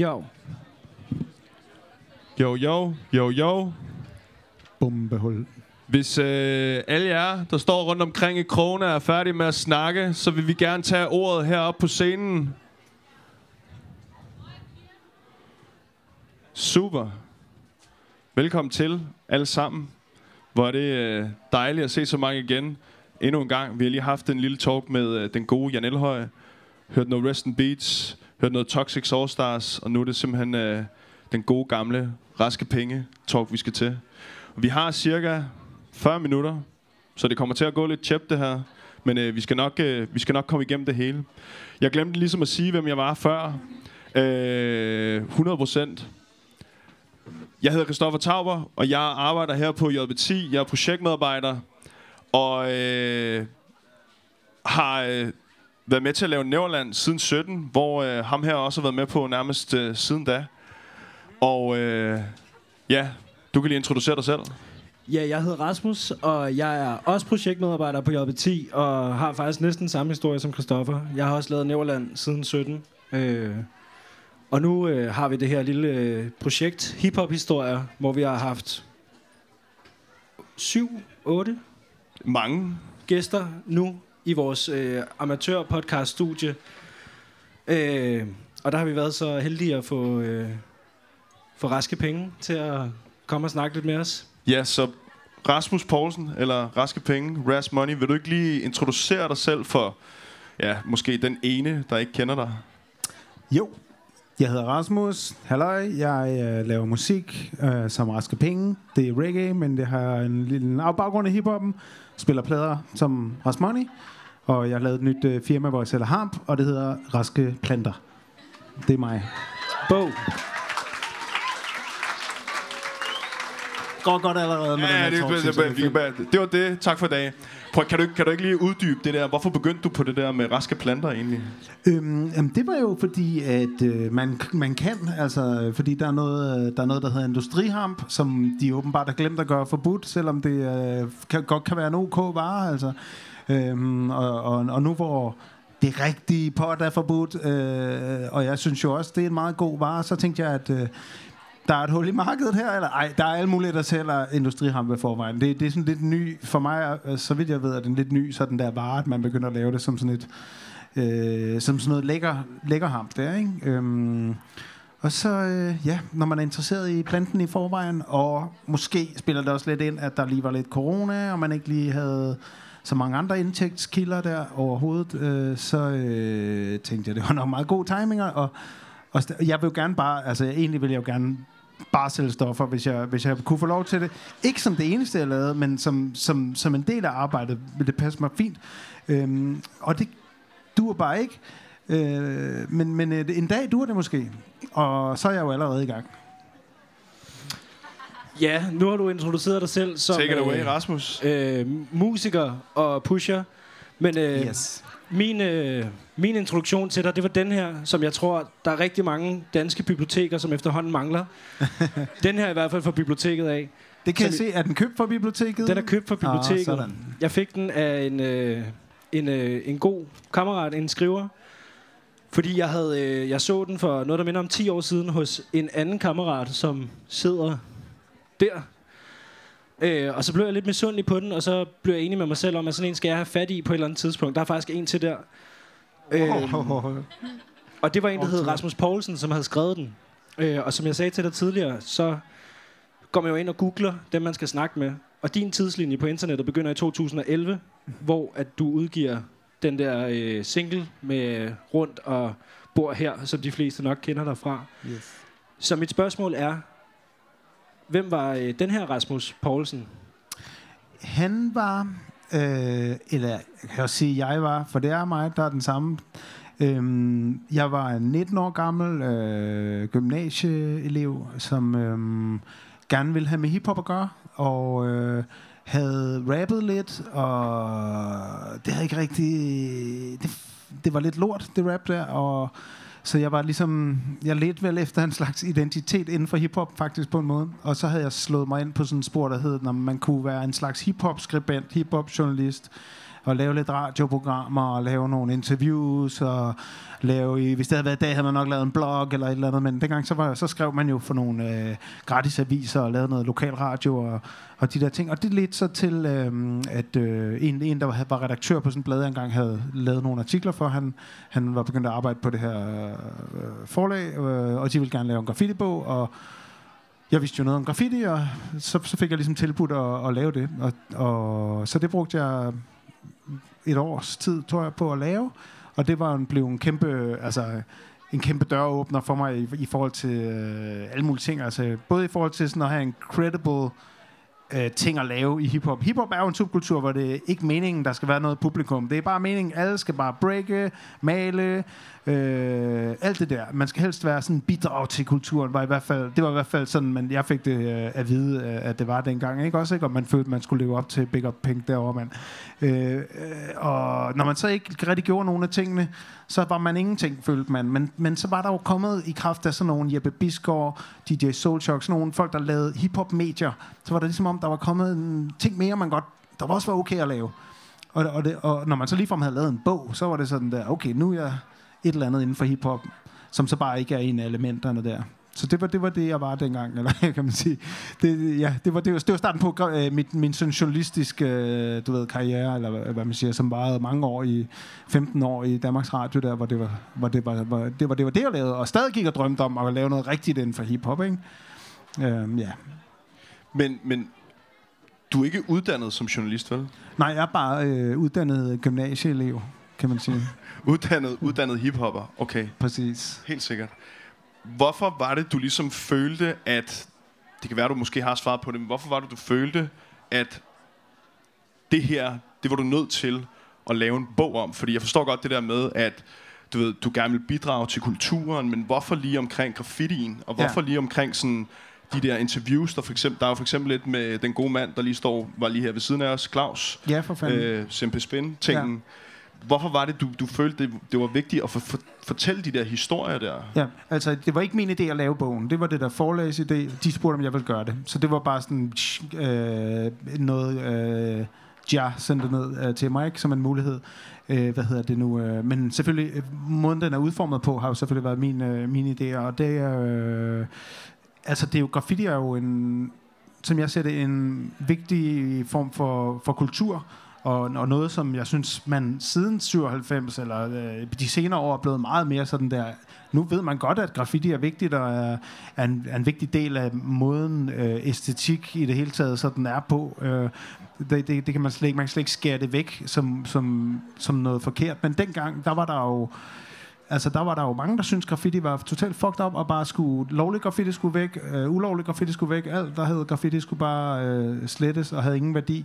Jo. Jo, jo, jo, jo. Bombehul. Hvis øh, alle jer, der står rundt omkring i krogene, er færdige med at snakke, så vil vi gerne tage ordet heroppe på scenen. Super. Velkommen til, alle sammen. Hvor er det øh, dejligt at se så mange igen. Endnu en gang. Vi har lige haft en lille talk med øh, den gode Jan Elhøj. Hørt noget Rest and Beats. Hørt noget Toxic Soul Stars. Og nu er det simpelthen øh, den gode gamle, raske penge talk, vi skal til. Og vi har cirka 40 minutter, så det kommer til at gå lidt tjept det her. Men øh, vi, skal nok, øh, vi skal nok komme igennem det hele. Jeg glemte ligesom at sige, hvem jeg var før. Øh, 100 procent. Jeg hedder Christoffer Tauber, og jeg arbejder her på JB10. Jeg er projektmedarbejder, og øh, har øh, været med til at lave Næverland siden 17, hvor øh, ham her også har været med på nærmest øh, siden da. Og øh, ja, du kan lige introducere dig selv. Ja, jeg hedder Rasmus, og jeg er også projektmedarbejder på JB10, og har faktisk næsten samme historie som Christoffer. Jeg har også lavet Næverland siden 17. Øh, og nu øh, har vi det her lille øh, projekt, hiphop-historier, hvor vi har haft syv, otte Mange. gæster nu i vores øh, amatør-podcast-studie. Øh, og der har vi været så heldige at få, øh, få raske penge til at komme og snakke lidt med os. Ja, så Rasmus Poulsen, eller Raske Penge, Ras Money, vil du ikke lige introducere dig selv for, ja, måske den ene, der ikke kender dig? Jo, jeg hedder Rasmus. Halløj, jeg øh, laver musik øh, som raske penge. Det er reggae, men det har en lille baggrund i hiphoppen. Spiller plader som Rasmoney. Og jeg har lavet et nyt øh, firma, hvor jeg sælger hamp, og det hedder Raske Planter. Det er mig. Bog. Går godt allerede med Ja, den det, her talk, det, synes det, det, det, det var det. Tak for i dag. Prøv, kan, du, ikke- kan du ikke lige uddybe det der? Hvorfor begyndte du på det der med raske planter egentlig? Øhm, jamen, det var jo fordi, at øh, man, man kan, altså, fordi der er, noget, der er noget, der hedder industrihamp, som de åbenbart har glemt at gøre forbudt, selvom det øh, kan, godt kan være en ok vare, altså. Øhm, og, og, og nu hvor det rigtige pot er forbudt, øh, og jeg synes jo også, det er en meget god vare, så tænkte jeg, at øh, der er et hul i markedet her, eller ej, der er alle mulige, der sælger industrihampe forvejen. Det, det er sådan lidt ny, for mig, øh, så vidt jeg ved, er den lidt ny, så den der vare, at man begynder at lave det som sådan et, øh, som sådan noget lækker, lækker hamp der, ikke? Øhm, og så, øh, ja, når man er interesseret i planten i forvejen, og måske spiller det også lidt ind, at der lige var lidt corona, og man ikke lige havde så mange andre indtægtskilder der overhovedet, øh, så øh, tænkte jeg, det var nok meget god timing, og, og jeg vil jo gerne bare, altså egentlig vil jeg jo gerne bare sælge stoffer, hvis jeg, hvis jeg kunne få lov til det. Ikke som det eneste, jeg lavede, men som, som, som en del af arbejdet, vil det passe mig fint. Øhm, og det duer bare ikke. Øh, men, men øh, en dag duer det måske. Og så er jeg jo allerede i gang. Ja, nu har du introduceret dig selv som Take it away, øh, Rasmus. øh, musiker og pusher. Men øh, Yes. min, øh, min introduktion til dig, det var den her, som jeg tror, der er rigtig mange danske biblioteker, som efterhånden mangler. den her er i hvert fald fra biblioteket af. Det kan Som jeg se. Er den købt fra biblioteket? Den er købt fra biblioteket. Ah, sådan. Jeg fik den af en, øh, en, øh, en god kammerat, en skriver. Fordi jeg havde øh, jeg så den for noget, der minder om 10 år siden hos en anden kammerat, som sidder der. Øh, og så blev jeg lidt misundelig på den, og så blev jeg enig med mig selv om, at sådan en skal jeg have fat i på et eller andet tidspunkt. Der er faktisk en til der. Øh, og det var en, der hed Rasmus Poulsen, som havde skrevet den. Øh, og som jeg sagde til dig tidligere, så går man jo ind og googler dem, man skal snakke med. Og din tidslinje på internettet begynder i 2011, hvor at du udgiver den der øh, single med rundt og bor her, som de fleste nok kender dig fra. Yes. Så mit spørgsmål er, hvem var øh, den her Rasmus Poulsen? Han var, øh, eller jeg kan også sige, jeg var, for det er mig, der er den samme. Øhm, jeg var 19 år gammel øh, gymnasieelev, som øh, gerne ville have med hiphop at gøre, og øh, havde rappet lidt, og det havde ikke rigtig... Det, det var lidt lort, det rap der, og så jeg var ligesom, jeg ledte vel efter en slags identitet inden for hiphop faktisk på en måde. Og så havde jeg slået mig ind på sådan en spor, der hed, når man kunne være en slags hiphop-skribent, hiphop-journalist og lave lidt radioprogrammer, og lave nogle interviews, og lave, i, hvis det havde været i dag, havde man nok lavet en blog eller et eller andet, men dengang så, var, så skrev man jo for nogle øh, gratis aviser og lavede noget lokal radio og, og de der ting. Og det ledte så til, øh, at øh, en, en, der var, var redaktør på sådan en blad, engang havde lavet nogle artikler for, han, han var begyndt at arbejde på det her øh, forlag, øh, og de ville gerne lave en graffiti-bog, og jeg vidste jo noget om graffiti, og så, så fik jeg ligesom tilbudt at, at lave det. Og, og, så det brugte jeg et års tid, tror jeg, på at lave. Og det var en, blev en kæmpe, altså, en kæmpe døråbner for mig i, i forhold til øh, alle mulige ting. Altså, både i forhold til sådan at have en credible øh, ting at lave i hiphop. Hiphop er jo en subkultur, hvor det er ikke meningen, der skal være noget publikum. Det er bare meningen, alle skal bare breake, male, øh, alt det der. Man skal helst være sådan bidrag til kulturen. Var i hvert fald, det var i hvert fald sådan, men jeg fik det øh, at vide, øh, at det var dengang. Ikke også, ikke? om man følte, man skulle leve op til Big Up Pink derovre, mand. Øh, øh, og når man så ikke rigtig gjorde nogen af tingene, så var man ingenting, følte man. Men, men så var der jo kommet i kraft af sådan nogle Jeppe Bisgaard, DJ Soulshock, sådan nogle folk, der lavede hiphop-medier. Så var det ligesom om, der var kommet en ting mere, man godt, der var også var okay at lave. Og, og, det, og når man så ligefrem havde lavet en bog, så var det sådan der, okay, nu er jeg et eller andet inden for hiphop, som så bare ikke er en af elementerne der. Så det var, det var det, jeg var dengang, eller kan man sige. Det, ja, det var, det var, det var starten på øh, mit, min sådan journalistiske øh, du ved, karriere, eller hvad man siger, som varede mange år i, 15 år i Danmarks Radio, der, hvor det var, hvor det var, hvor det, var, det var det, jeg lavede, og stadig gik og drømte om at lave noget rigtigt inden for hiphop, ikke? Uh, ja. Men, men du er ikke uddannet som journalist, vel? Nej, jeg er bare øh, uddannet gymnasieelev, kan man sige. uddannet, uddannet hiphopper, okay. Præcis. Helt sikkert. Hvorfor var det, du ligesom følte, at... Det kan være, du måske har svaret på det, men hvorfor var det, du følte, at det her, det var du nødt til at lave en bog om? Fordi jeg forstår godt det der med, at du ved, du gerne vil bidrage til kulturen, men hvorfor lige omkring graffitien? Og hvorfor ja. lige omkring sådan de der interviews, der for eksempel, der er jo for eksempel lidt med den gode mand, der lige står, var lige her ved siden af os, Claus. Ja, for fanden. Øh, Simpe Spin-tingen. Ja hvorfor var det, du, du følte, det, det var vigtigt at for, for, fortælle de der historier der? Ja, altså det var ikke min idé at lave bogen. Det var det der forlæs idé. De spurgte, om jeg ville gøre det. Så det var bare sådan øh, noget, øh, ja, sendte ned øh, til mig ikke, som en mulighed. Øh, hvad hedder det nu? Øh, men selvfølgelig, øh, måden den er udformet på, har jo selvfølgelig været min, øh, min idé. Og det er... Øh, altså det er jo, graffiti er jo en, som jeg ser det, en vigtig form for, for kultur og, og noget, som jeg synes, man siden 97 eller øh, de senere år er blevet meget mere sådan der... Nu ved man godt, at graffiti er vigtigt og er, er, en, er en vigtig del af måden øh, æstetik i det hele taget, så den er på. Øh, det, det, det kan man slet ikke, man kan slet ikke skære det væk som, som, som noget forkert. Men dengang, der var der jo Altså, der var der jo mange, der syntes, graffiti var totalt fucked up, og bare skulle, lovlig graffiti skulle væk, øh, ulovlig graffiti skulle væk, alt, der hed graffiti, skulle bare øh, slettes og havde ingen værdi.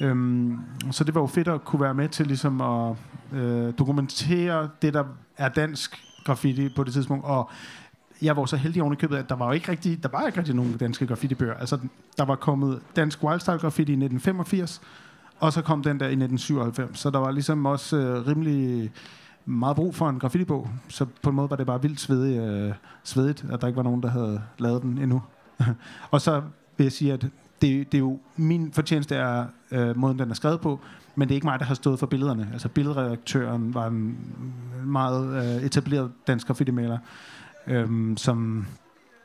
Øhm, så det var jo fedt at kunne være med til ligesom at øh, dokumentere det, der er dansk graffiti på det tidspunkt. Og jeg var så heldig oven i købet, at der var jo ikke rigtig, der var ikke rigtig nogen danske graffitibøger. Altså, der var kommet dansk wildstyle graffiti i 1985, og så kom den der i 1997. Så der var ligesom også øh, rimelig meget brug for en graffitibog. Så på en måde var det bare vildt svedigt, øh, svedigt at der ikke var nogen, der havde lavet den endnu. og så vil jeg sige, at det, det er jo min fortjeneste er øh, måden, den er skrevet på, men det er ikke mig, der har stået for billederne. Altså billedredaktøren var en meget øh, etableret dansk graffiti-maler, øh, som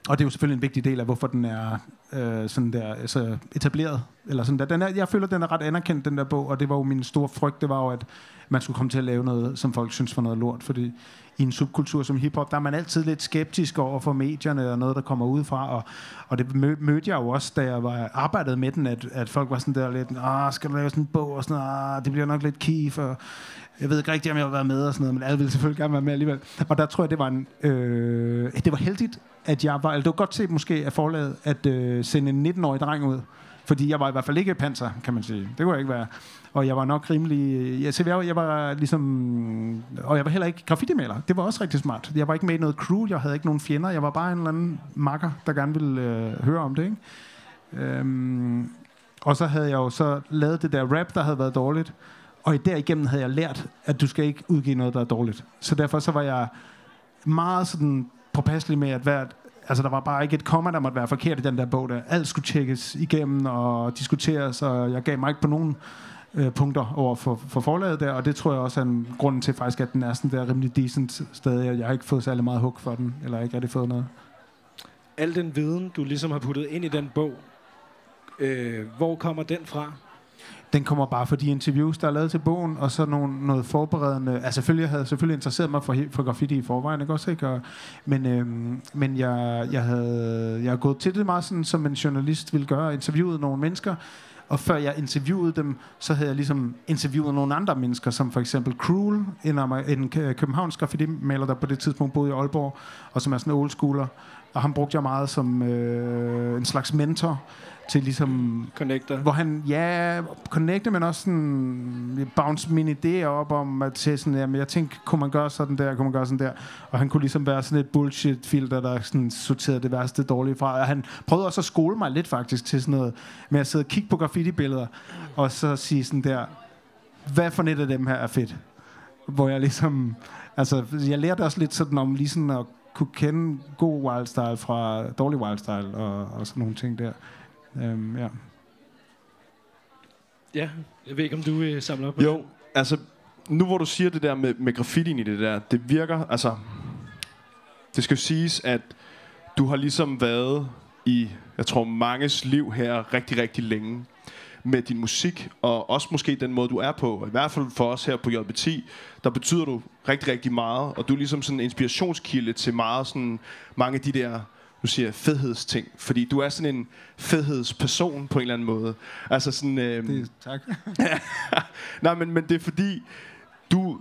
og det er jo selvfølgelig en vigtig del af, hvorfor den er øh, sådan der, altså etableret. Eller sådan der. Den er, jeg føler, den er ret anerkendt, den der bog, og det var jo min store frygt, det var jo, at man skulle komme til at lave noget, som folk synes var noget lort, fordi i en subkultur som hiphop, der er man altid lidt skeptisk over for medierne og noget, der kommer udefra, og, og det mødte jeg jo også, da jeg var arbejdet med den, at, at folk var sådan der lidt, ah, skal du lave sådan en bog, og sådan ah, det bliver nok lidt kif, og jeg ved ikke rigtigt, om jeg har været med og sådan noget, men alle ville selvfølgelig gerne være med alligevel. Og der tror jeg, det var en, øh, det var heldigt, at jeg var, det var godt set måske af forlaget, at øh, sende en 19-årig dreng ud, fordi jeg var i hvert fald ikke panser, kan man sige. Det kunne jeg ikke være. Og jeg var nok rimelig... Jeg, jeg, jeg var ligesom... Og jeg var heller ikke graffitimaler. Det var også rigtig smart. Jeg var ikke med i noget crew. Jeg havde ikke nogen fjender. Jeg var bare en eller anden makker, der gerne ville øh, høre om det. Ikke? Øhm, og så havde jeg jo så lavet det der rap, der havde været dårligt. Og derigennem havde jeg lært, at du skal ikke udgive noget, der er dårligt. Så derfor så var jeg meget sådan påpasselig med, at hvert, altså der var bare ikke et komma, der måtte være forkert i den der bog der. Alt skulle tjekkes igennem og diskuteres, og jeg gav mig ikke på nogen øh, punkter over for, for forlaget der, og det tror jeg også er en grund til faktisk, at den er sådan der rimelig decent stadig. Jeg har ikke fået særlig meget hug for den, eller ikke rigtig fået noget. Al den viden, du ligesom har puttet ind i den bog, øh, hvor kommer den fra? Den kommer bare fra de interviews, der er lavet til bogen, og så nogle, noget forberedende... Altså selvfølgelig, jeg havde selvfølgelig interesseret mig for, for graffiti i forvejen, ikke også? Ikke? Og, men øhm, men jeg, jeg, havde, jeg har gået til det meget sådan, som en journalist ville gøre, interviewet nogle mennesker, og før jeg interviewede dem, så havde jeg ligesom interviewet nogle andre mennesker, som for eksempel Cruel, en, en københavnsk graffiti-maler, der på det tidspunkt boede i Aalborg, og som er sådan en old schooler. Og ham brugte jeg meget som øh, en slags mentor til ligesom Connector. hvor han, ja, connecte, men også sådan bounce mine idéer op om, at til sådan, jamen, jeg tænkte, kunne man gøre sådan der, kunne man gøre sådan der, og han kunne ligesom være sådan et bullshit-filter, der sådan sorterede det værste dårlige fra, og han prøvede også at skole mig lidt faktisk til sådan noget, med at sidde og kigge på graffiti-billeder, og så sige sådan der, hvad for net af dem her er fedt? Hvor jeg ligesom, altså, jeg lærte også lidt sådan om lige sådan at kunne kende god wildstyle fra dårlig wildstyle, og, og sådan nogle ting der. Øhm, ja. Ja, jeg ved ikke, om du øh, samler op på Jo, den. altså, nu hvor du siger det der med, med graffitien i det der, det virker, altså, det skal jo siges, at du har ligesom været i, jeg tror, manges liv her rigtig, rigtig længe med din musik, og også måske den måde, du er på. I hvert fald for os her på JBT, der betyder du rigtig, rigtig meget, og du er ligesom sådan en inspirationskilde til meget sådan, mange af de der nu siger jeg fedhedsting, fordi du er sådan en fedhedsperson på en eller anden måde. Altså sådan, øhm, Det, tak. Nej, men, men det er fordi, du,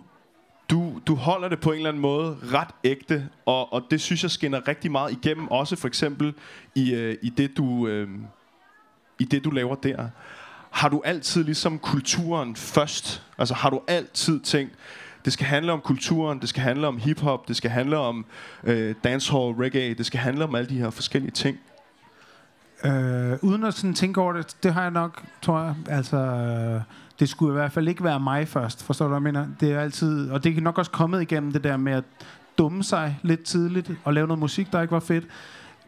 du, du holder det på en eller anden måde ret ægte, og, og det synes jeg skinner rigtig meget igennem, også for eksempel i, øh, i, det, du, øh, i det, du laver der. Har du altid ligesom kulturen først? Altså har du altid tænkt, det skal handle om kulturen, det skal handle om hiphop, det skal handle om øh, dancehall, reggae, det skal handle om alle de her forskellige ting? Øh, uden at sådan tænke over det, det har jeg nok, tror jeg. Altså, øh, det skulle i hvert fald ikke være mig først, forstår du, hvad jeg mener? Det er altid, og det er nok også kommet igennem det der med at dumme sig lidt tidligt, og lave noget musik, der ikke var fedt,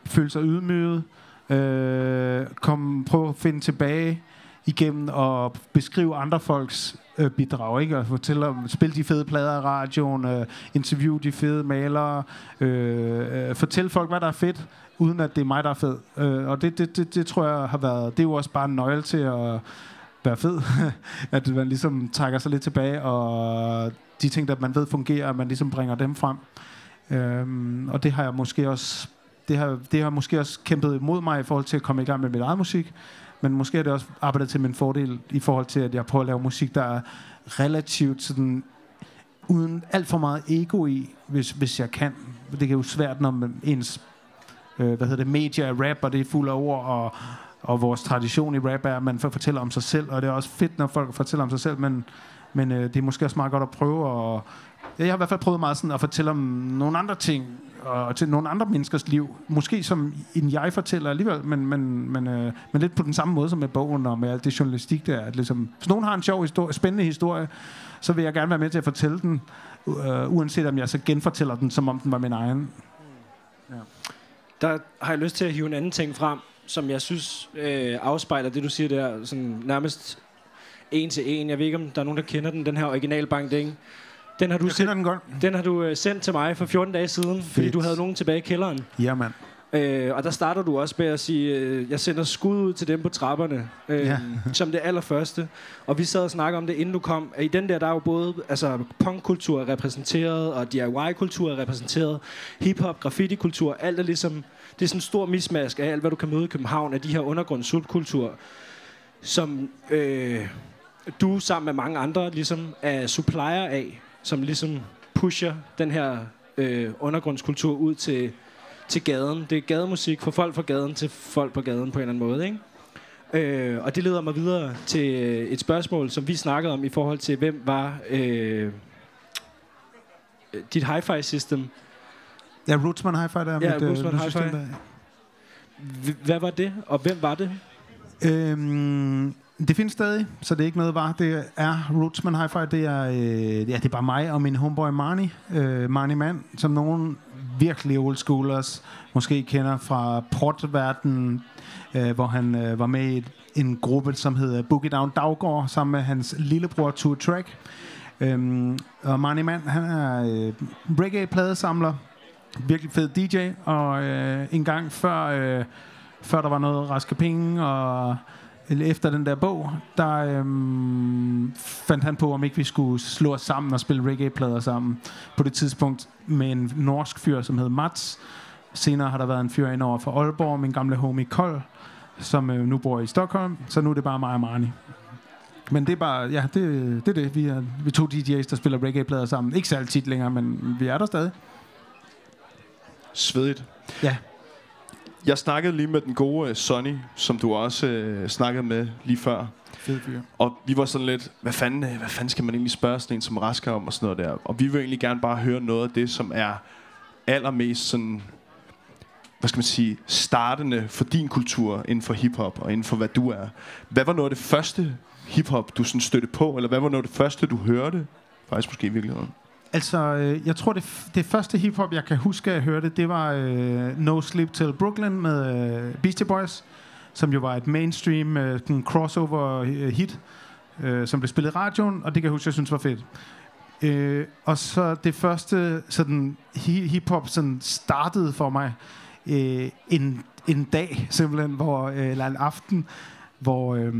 føle sig ydmyget, øh, kom, prøve at finde tilbage igennem og beskrive andre folks øh, bidrag, ikke? Og fortælle om, spille de fede plader i radioen, øh, interview de fede malere, øh, øh, fortælle folk, hvad der er fedt, uden at det er mig, der er fed. Øh, og det, det, det, det tror jeg har været, det er jo også bare en nøgle til at være fed, at man ligesom trækker sig lidt tilbage, og de ting, der man ved fungerer, at man ligesom bringer dem frem. Øhm, og det har jeg måske også det har, det har måske også kæmpet imod mig i forhold til at komme i gang med mit eget musik, men måske er det også arbejdet til min fordel i forhold til, at jeg prøver at lave musik, der er relativt sådan, uden alt for meget ego i, hvis, hvis jeg kan. Det er jo svært, når man ens øh, hvad hedder det, media er rap, og det er fuld af ord, og, og vores tradition i rap er, at man fortæller om sig selv, og det er også fedt, når folk fortæller om sig selv, men, men øh, det er måske også meget godt at prøve at jeg har i hvert fald prøvet meget sådan at fortælle om nogle andre ting, og til nogle andre menneskers liv. Måske som en jeg fortæller alligevel, men, men, men, øh, men lidt på den samme måde som med bogen og med alt det journalistik der. At ligesom, hvis nogen har en sjov historie, spændende historie, så vil jeg gerne være med til at fortælle den, øh, uanset om jeg så genfortæller den, som om den var min egen. Ja. Der har jeg lyst til at hive en anden ting frem, som jeg synes øh, afspejler det, du siger der, sådan nærmest en til en. Jeg ved ikke, om der er nogen, der kender den, den her original Bang Ding. Den har du, sendt, den godt. den har du øh, sendt til mig for 14 dage siden, fordi Fedt. du havde nogen tilbage i kælderen. Ja, mand. Øh, og der starter du også med at sige, øh, jeg sender skud ud til dem på trapperne, øh, Ja. som det allerførste. Og vi sad og snakkede om det, inden du kom. I den der, der er jo både altså, punkkultur er repræsenteret, og DIY-kultur er repræsenteret, hip-hop, graffiti-kultur, alt er ligesom, det er sådan en stor mismask af alt, hvad du kan møde i København, af de her undergrunds-subkultur, som øh, du sammen med mange andre ligesom er supplier af, som ligesom pusher den her øh, undergrundskultur ud til, til gaden. Det er gademusik for folk fra gaden til folk på gaden på en eller anden måde, ikke? Øh, og det leder mig videre til øh, et spørgsmål, som vi snakkede om i forhold til, hvem var øh, dit hi-fi system. Ja, Rootsman Hi-Fi der. Ja, mit, øh, Rootsman lydsystem Hi-Fi. Hvad var det, og hvem var det? Øhm, det findes stadig, så det er ikke noget var. Det er Rootsman Hi-Fi. Det er, øh, ja, det er bare mig og min homeboy Marnie. Øh, Marnie Mann, som nogen virkelig old schoolers måske kender fra portverdenen, øh, hvor han øh, var med i en gruppe, som hedder Boogie Down Daggård, sammen med hans lillebror Two Track. Øhm, og Marnie Mann, han er øh, reggae-pladesamler, virkelig fed DJ, og øh, en gang før, øh, før der var noget raske penge, og efter den der bog, der øhm, fandt han på, om ikke vi skulle slå os sammen og spille reggae-plader sammen på det tidspunkt med en norsk fyr, som hed Mats. Senere har der været en fyr ind over for Aalborg, min gamle homie Kold, som øh, nu bor i Stockholm, så nu er det bare mig og Marnie. Men det er bare, ja, det, det er det. Vi er, vi er to DJ's, der spiller reggae-plader sammen. Ikke særlig tit længere, men vi er der stadig. Svedigt. Ja. Jeg snakkede lige med den gode uh, Sonny, som du også uh, snakkede med lige før. Fed fyr. Og vi var sådan lidt, hvad fanden, øh, hvad fanden skal man egentlig spørge sådan en som Rasker om og sådan noget der. Og vi vil egentlig gerne bare høre noget af det, som er allermest sådan, hvad skal man sige, startende for din kultur inden for hiphop og inden for hvad du er. Hvad var noget af det første hiphop, du sådan stødte på, eller hvad var noget af det første, du hørte? Faktisk måske i virkeligheden. Altså, øh, jeg tror, det, f- det første hiphop, jeg kan huske, at jeg hørte, det var øh, No Sleep Till Brooklyn med øh, Beastie Boys, som jo var et mainstream øh, crossover-hit, øh, øh, som blev spillet i radioen, og det kan jeg huske, jeg synes var fedt. Øh, og så det første sådan, hi- hiphop sådan startede for mig øh, en, en dag, simpelthen, hvor, øh, eller en aften, hvor øh,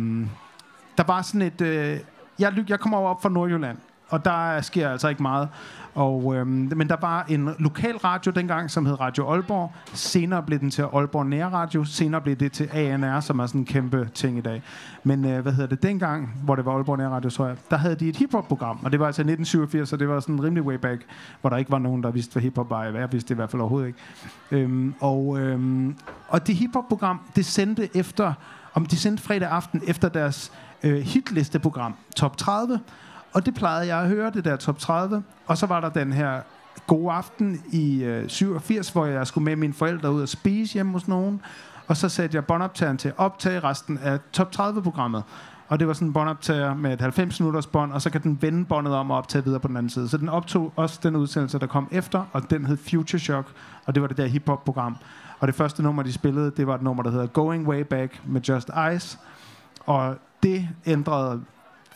der var sådan et... Øh, jeg, jeg kommer op fra Nordjylland, og der sker altså ikke meget. Og, øhm, men der var en lokal radio dengang, som hed Radio Aalborg. Senere blev den til Aalborg Nærradio. Senere blev det til ANR, som er sådan en kæmpe ting i dag. Men øh, hvad hedder det? Dengang, hvor det var Aalborg Nærradio, tror jeg, der havde de et hiphop-program. Og det var altså 1987, så det var sådan rimelig way back, hvor der ikke var nogen, der vidste, hvad hiphop var. Jeg vidste det i hvert fald overhovedet ikke. Øhm, og, øhm, og det hiphop-program, det sendte efter, om de sendte fredag aften efter deres øh, hitlisteprogram, Top 30. Og det plejede jeg at høre, det der top 30. Og så var der den her god aften i øh, 87, hvor jeg skulle med mine forældre ud og spise hjemme hos nogen. Og så satte jeg båndoptageren til at optage resten af top 30-programmet. Og det var sådan en båndoptager med et 90 minutters bånd, og så kan den vende båndet om og optage videre på den anden side. Så den optog også den udsendelse, der kom efter, og den hed Future Shock, og det var det der hip-hop-program. Og det første nummer, de spillede, det var et nummer, der hedder Going Way Back med Just Ice. Og det ændrede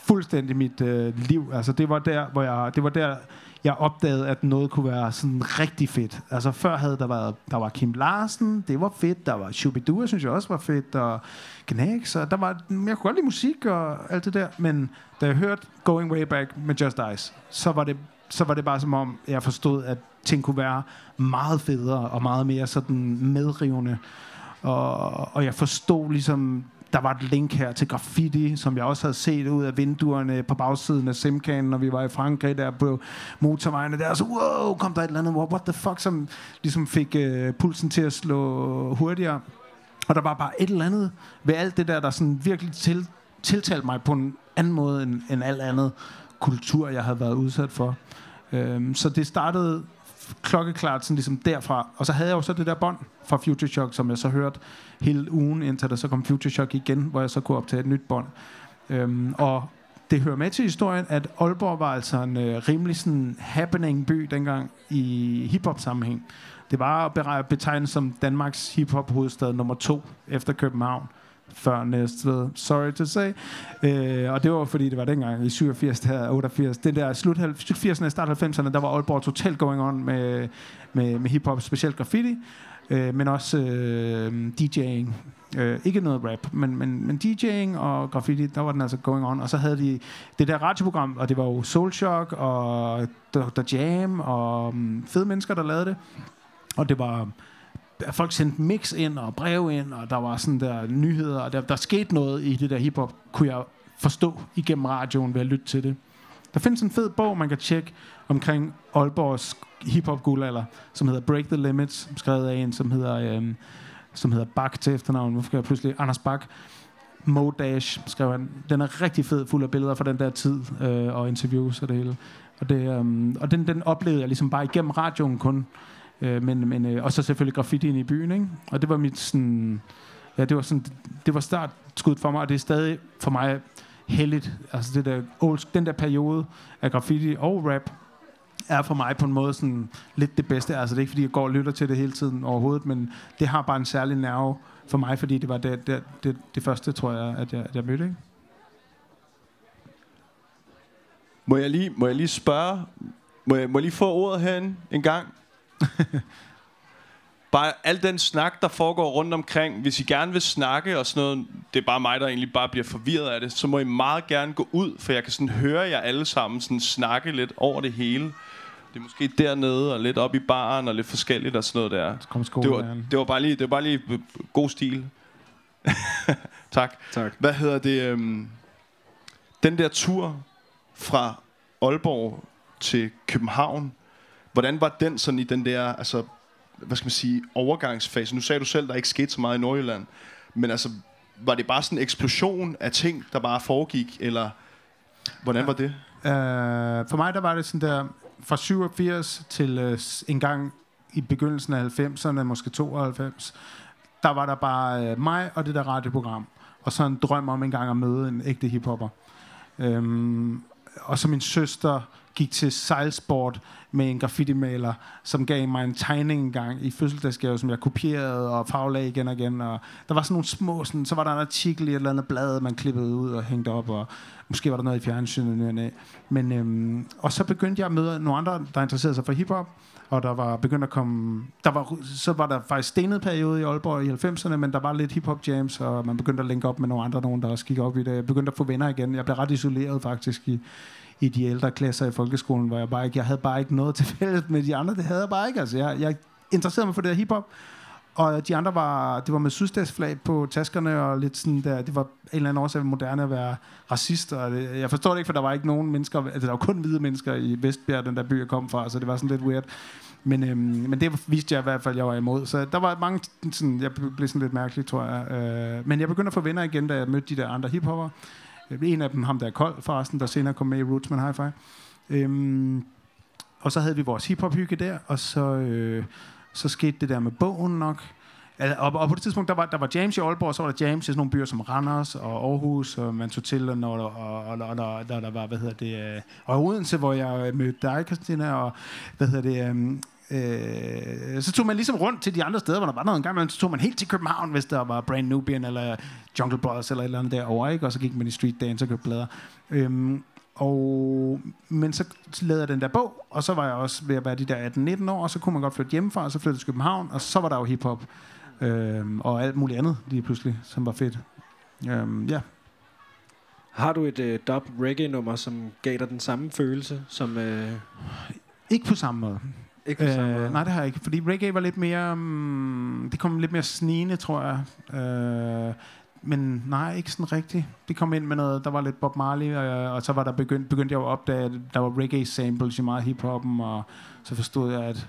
fuldstændig mit øh, liv. Altså det var der, hvor jeg, det var der, jeg opdagede, at noget kunne være sådan rigtig fedt. Altså før havde der været, der var Kim Larsen, det var fedt, der var Shubidua, synes jeg også var fedt, og Gnax, og der var, jeg kunne godt lide musik og alt det der, men da jeg hørte Going Way Back med Just Ice, så var det, så var det bare som om, jeg forstod, at ting kunne være meget federe og meget mere sådan medrivende. Og, og jeg forstod ligesom der var et link her til graffiti, som jeg også havde set ud af vinduerne på bagsiden af Simkanen, når vi var i Frankrig der på motorvejene der. Så wow, kom der et eller andet, what the fuck, som ligesom fik øh, pulsen til at slå hurtigere. Og der var bare et eller andet ved alt det der, der sådan virkelig til, tiltalte mig på en anden måde end, end alt andet kultur, jeg havde været udsat for. Øhm, så det startede klokkeklart sådan ligesom derfra. Og så havde jeg jo så det der bånd fra Future Shock, som jeg så hørte hele ugen, indtil der så kom Future Shock igen, hvor jeg så kunne optage et nyt bånd. Øhm, og det hører med til historien, at Aalborg var altså en øh, rimelig sådan happening by dengang i hiphop sammenhæng. Det var betegnet som Danmarks hiphop hovedstad nummer to efter København før Næstved. Sorry to say. Øh, og det var fordi, det var dengang i 87, her 88. det der slut, slut 80'erne, start 90'erne, der var Aalborg totalt going on med, med, med hiphop, specielt graffiti, øh, men også øh, DJ'ing. Øh, ikke noget rap, men, men, men DJ'ing og graffiti, der var den altså going on. Og så havde de det der radioprogram, og det var jo Soul Shock og Dr. Jam og um, fede mennesker, der lavede det. Og det var der folk sendte mix ind og brev ind, og der var sådan der nyheder, og der, der skete noget i det der hiphop, kunne jeg forstå igennem radioen ved at lytte til det. Der findes en fed bog, man kan tjekke omkring Aalborgs hiphop guldalder, som hedder Break the Limits, skrevet af en, som hedder, øhm, som hedder Bak til efternavn. Hvorfor kan jeg pludselig? Anders Bak. Mo Dash skrev han. Den er rigtig fed, fuld af billeder fra den der tid, øh, og interviews og det hele. Og, det, øhm, og den, den oplevede jeg ligesom bare igennem radioen kun. Øh, men, men, øh, og så selvfølgelig graffiti ind i byen, ikke? Og det var mit sådan... Ja, det var, sådan, det var startskuddet for mig, og det er stadig for mig heldigt. Altså det der, old, den der periode af graffiti og rap, er for mig på en måde sådan lidt det bedste. Altså det er ikke, fordi jeg går og lytter til det hele tiden overhovedet, men det har bare en særlig nerve for mig, fordi det var det, det, det, det første, tror jeg, at jeg, at jeg mødte. Ikke? Må jeg lige, må jeg lige spørge, må jeg, må jeg lige få ordet herinde en gang? bare al den snak, der foregår rundt omkring, hvis I gerne vil snakke og sådan noget, det er bare mig, der egentlig bare bliver forvirret af det, så må I meget gerne gå ud, for jeg kan sådan høre jer alle sammen sådan snakke lidt over det hele. Det er måske dernede og lidt op i baren og lidt forskelligt og sådan noget der. Så kom Det var, det var bare lige, det var bare lige god stil. tak. Tak. Hvad hedder det? Øhm, den der tur fra Aalborg til København, hvordan var den sådan i den der, altså, hvad skal man sige, overgangsfase? Nu sagde du selv, der ikke skete så meget i Nordjylland, men altså, var det bare sådan en eksplosion af ting, der bare foregik, eller hvordan var det? Uh, for mig der var det sådan der, fra 87 til uh, en gang i begyndelsen af 90'erne, måske 92, der var der bare uh, mig og det der radioprogram. Og så en drøm om en gang at møde en ægte hiphopper. Um, og så min søster gik til sejlsport med en graffiti-maler, som gav mig en tegning engang i fødselsdagsgave, som jeg kopierede og farvelagde igen og igen. Og der var sådan nogle små, sådan, så var der en artikel i et eller andet blad, man klippede ud og hængte op, og måske var der noget i fjernsynet. Nu øh, Men, øhm, og så begyndte jeg at møde nogle andre, der interesserede sig for hiphop, og der var begyndt at komme... Der var, så var der faktisk stenet periode i Aalborg i 90'erne, men der var lidt hip-hop jams, og man begyndte at linke op med nogle andre, nogen, der også gik op i det. Jeg begyndte at få venner igen. Jeg blev ret isoleret faktisk i, i de ældre klasser i folkeskolen, hvor jeg bare ikke, jeg havde bare ikke noget til fælles med de andre. Det havde jeg bare ikke. Altså, jeg, jeg interesserede mig for det her hiphop, og de andre var, det var med sydstatsflag på taskerne, og lidt sådan der, det var en eller anden årsag moderne at være racist, og det, jeg forstår det ikke, for der var ikke nogen mennesker, altså der var kun hvide mennesker i Vestbjerg, den der by, jeg kom fra, så det var sådan lidt weird. Men, øhm, men det viste jeg i hvert fald, jeg var imod. Så der var mange, sådan, jeg blev sådan lidt mærkelig, tror jeg. Øh, men jeg begyndte at få venner igen, da jeg mødte de der andre hiphopper. En af dem, ham der er kold forresten, der senere kom med i Rootsman Hi-Fi. Øhm, og så havde vi vores hiphop-hygge der, og så, øh, så skete det der med bogen nok. Altså, og, og på det tidspunkt, der var, der var James i Aalborg, og så var der James i sådan nogle byer som Randers og Aarhus, og man tog til, og, og, og, og, og der, der, der var, hvad hedder det, øh, og Odense, hvor jeg mødte dig, Christina, og hvad hedder det, øhm, Øh, så tog man ligesom rundt til de andre steder, hvor der var noget en gang, men så tog man helt til København, hvis der var Brand Nubian eller Jungle Brothers eller et eller andet derovre, ikke? og så gik man i street dance og købte plader. Øhm, og, men så lavede jeg den der bog, og så var jeg også ved at være de der 18-19 år, og så kunne man godt flytte hjemmefra, og så flyttede til København, og så var der jo hiphop øhm, og alt muligt andet lige pludselig, som var fedt. Øhm, ja. Har du et øh, dub reggae-nummer, som gav dig den samme følelse som... Øh, Ikke på samme måde. Ikke samme Øh, måde? nej, det har jeg ikke. Fordi reggae var lidt mere... Um, det kom lidt mere snigende, tror jeg. Øh, men nej, ikke sådan rigtigt. Det kom ind med noget, der var lidt Bob Marley, øh, og så var der begyndt, begyndte jeg at opdage, at der var reggae samples i meget hiphoppen, og så forstod jeg, at,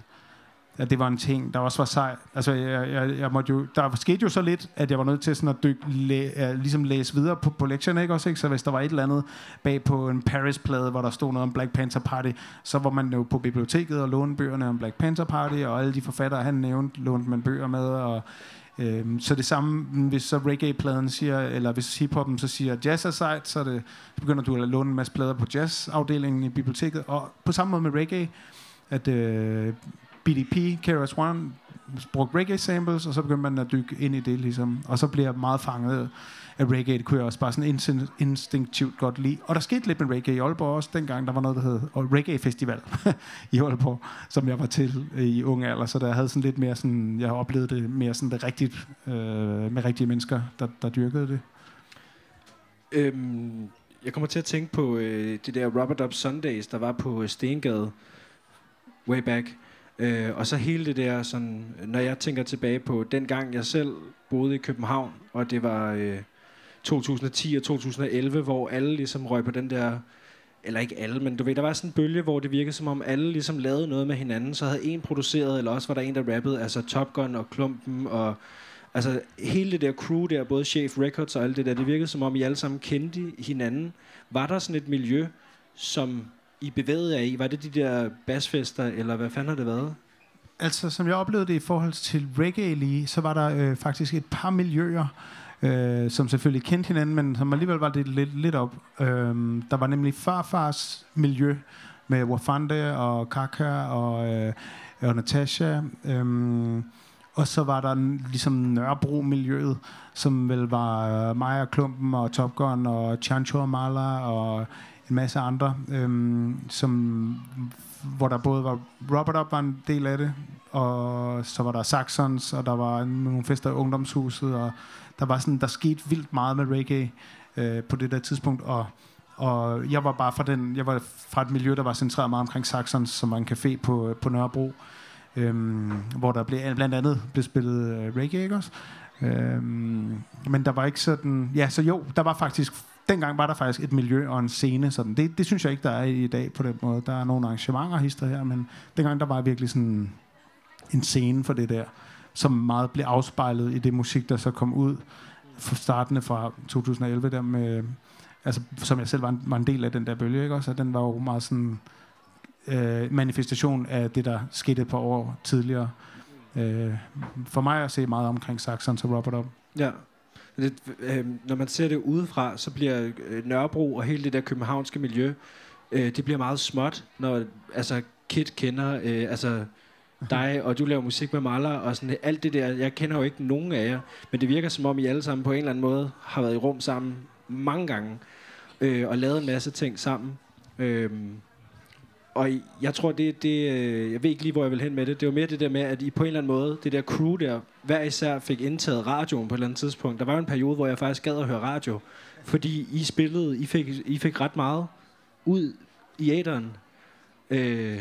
at det var en ting, der også var sej. Altså, jeg, jeg, jeg måtte jo, der skete jo så lidt, at jeg var nødt til sådan at dykke, læ, uh, ligesom læse videre på, på lektionerne, ikke også? Ikke? Så hvis der var et eller andet bag på en Paris-plade, hvor der stod noget om Black Panther Party, så var man jo på biblioteket og lånte bøgerne om Black Panther Party, og alle de forfattere, han nævnte, lånte man bøger med, og Øhm, så det samme, hvis så reggae-pladen siger, eller hvis hiphoppen så siger jazz er sejt, så, det, så begynder du at låne en masse plader på jazz-afdelingen i biblioteket. Og på samme måde med reggae, at øh, BDP, KRS One, brugte reggae samples, og så begyndte man at dykke ind i det, ligesom. Og så bliver jeg meget fanget af reggae. Det kunne jeg også bare sådan instin- instinktivt godt lide. Og der skete lidt med reggae i Aalborg også dengang. Der var noget, der hed Reggae Festival i Aalborg, som jeg var til øh, i unge alder. Så der havde sådan lidt mere sådan, jeg oplevede det mere sådan det rigtigt, øh, med rigtige mennesker, der, der dyrkede det. Øhm, jeg kommer til at tænke på øh, de der Robert Up Sundays, der var på øh, Stengade way back. Øh, og så hele det der, sådan, når jeg tænker tilbage på den gang, jeg selv boede i København, og det var øh, 2010 og 2011, hvor alle ligesom røg på den der, eller ikke alle, men du ved, der var sådan en bølge, hvor det virkede som om alle ligesom lavede noget med hinanden, så havde en produceret, eller også var der en, der rappede, altså Top Gun og Klumpen, og altså hele det der crew der, både Chef Records og alt det der, det virkede som om I alle sammen kendte hinanden. Var der sådan et miljø, som i bevægede jer i? Var det de der basfester, eller hvad fanden har det været? Altså, som jeg oplevede det i forhold til reggae lige, så var der øh, faktisk et par miljøer. øh, som selvfølgelig kendte hinanden, men som alligevel var det lidt, lidt op. Øh, der var nemlig farfars miljø med Wafande og Kaka og, øh, og Natasha. Øh, og så var der en, ligesom Nørrebro-miljøet, som vel var øh, mig og Klumpen og Top Gun og Chancho og Mala og en masse andre, øhm, som, hvor der både var Robert Up var en del af det, og så var der Saxons, og der var nogle fester i ungdomshuset, og der var sådan, der skete vildt meget med reggae øh, på det der tidspunkt, og og jeg var bare fra den, jeg var fra et miljø, der var centreret meget omkring Saxons, som var en café på, på Nørrebro, øhm, hvor der blev, blandt andet blev spillet øh, reggae, ikke også? Øhm, men der var ikke sådan... Ja, så jo, der var faktisk... Dengang var der faktisk et miljø og en scene. Sådan. Det, det synes jeg ikke, der er i dag på den måde. Der er nogle arrangementer hister her, men dengang der var virkelig sådan en scene for det der, som meget blev afspejlet i det musik, der så kom ud for startende fra 2011 der med, altså, som jeg selv var en, var en del af den der bølge, ikke også? Og den var jo meget sådan øh, manifestation af det, der skete et par år tidligere. Øh, for mig at se meget omkring Saxon og Robert Up. Ja. Det, øh, når man ser det udefra, så bliver øh, Nørrebro og hele det der københavnske miljø, øh, det bliver meget småt, når altså, Kid kender øh, altså, dig, og du laver musik med Maller, og sådan alt det der. Jeg kender jo ikke nogen af jer, men det virker som om, I alle sammen på en eller anden måde har været i rum sammen mange gange, øh, og lavet en masse ting sammen. Øh, og jeg tror, det, det, øh, jeg ved ikke lige, hvor jeg vil hen med det. Det var mere det der med, at I på en eller anden måde, det der crew der, hver især fik indtaget radioen på et eller andet tidspunkt. Der var jo en periode, hvor jeg faktisk gad at høre radio, fordi I spillede, I fik, I fik ret meget ud i æderen. Øh,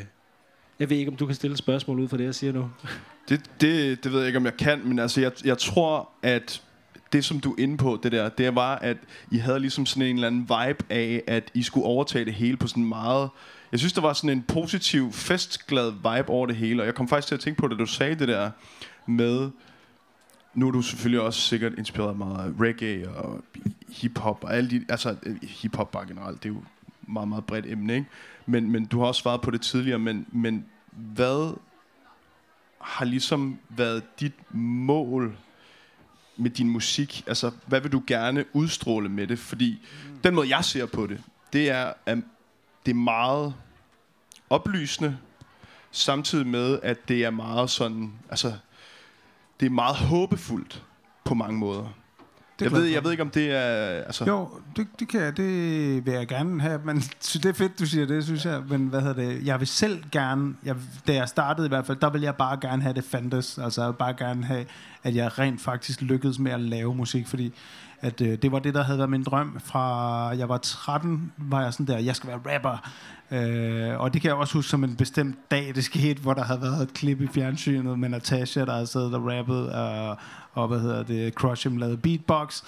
jeg ved ikke, om du kan stille et spørgsmål ud for det, jeg siger nu. Det, det, det ved jeg ikke, om jeg kan, men altså, jeg, jeg tror, at det, som du er inde på, det der, det var, at I havde ligesom sådan en eller anden vibe af, at I skulle overtage det hele på sådan meget jeg synes, der var sådan en positiv, festglad vibe over det hele, og jeg kom faktisk til at tænke på det, da du sagde det der med, nu er du selvfølgelig også sikkert inspireret meget af reggae og hiphop og alle de, altså hiphop bare generelt, det er jo meget, meget bredt emne, ikke? Men, men du har også svaret på det tidligere, men, men hvad har ligesom været dit mål med din musik? Altså, hvad vil du gerne udstråle med det? Fordi den måde, jeg ser på det, det er, at det er meget oplysende, samtidig med, at det er meget sådan, altså, det er meget håbefuldt på mange måder. Det jeg ved, jeg ved ikke, om det er... Altså... Jo, det, det, kan jeg, det vil jeg gerne have, men det er fedt, du siger det, synes jeg. Men hvad hedder det? Jeg vil selv gerne, jeg, da jeg startede i hvert fald, der vil jeg bare gerne have det fandtes. Altså, jeg vil bare gerne have, at jeg rent faktisk lykkedes med at lave musik, fordi at øh, det var det, der havde været min drøm fra jeg var 13, var jeg sådan der, jeg skal være rapper. Øh, og det kan jeg også huske som en bestemt dag, det skete, hvor der havde været et klip i fjernsynet med Natasha, der havde siddet og rappet, og, og hvad hedder det, Crush him lavede beatbox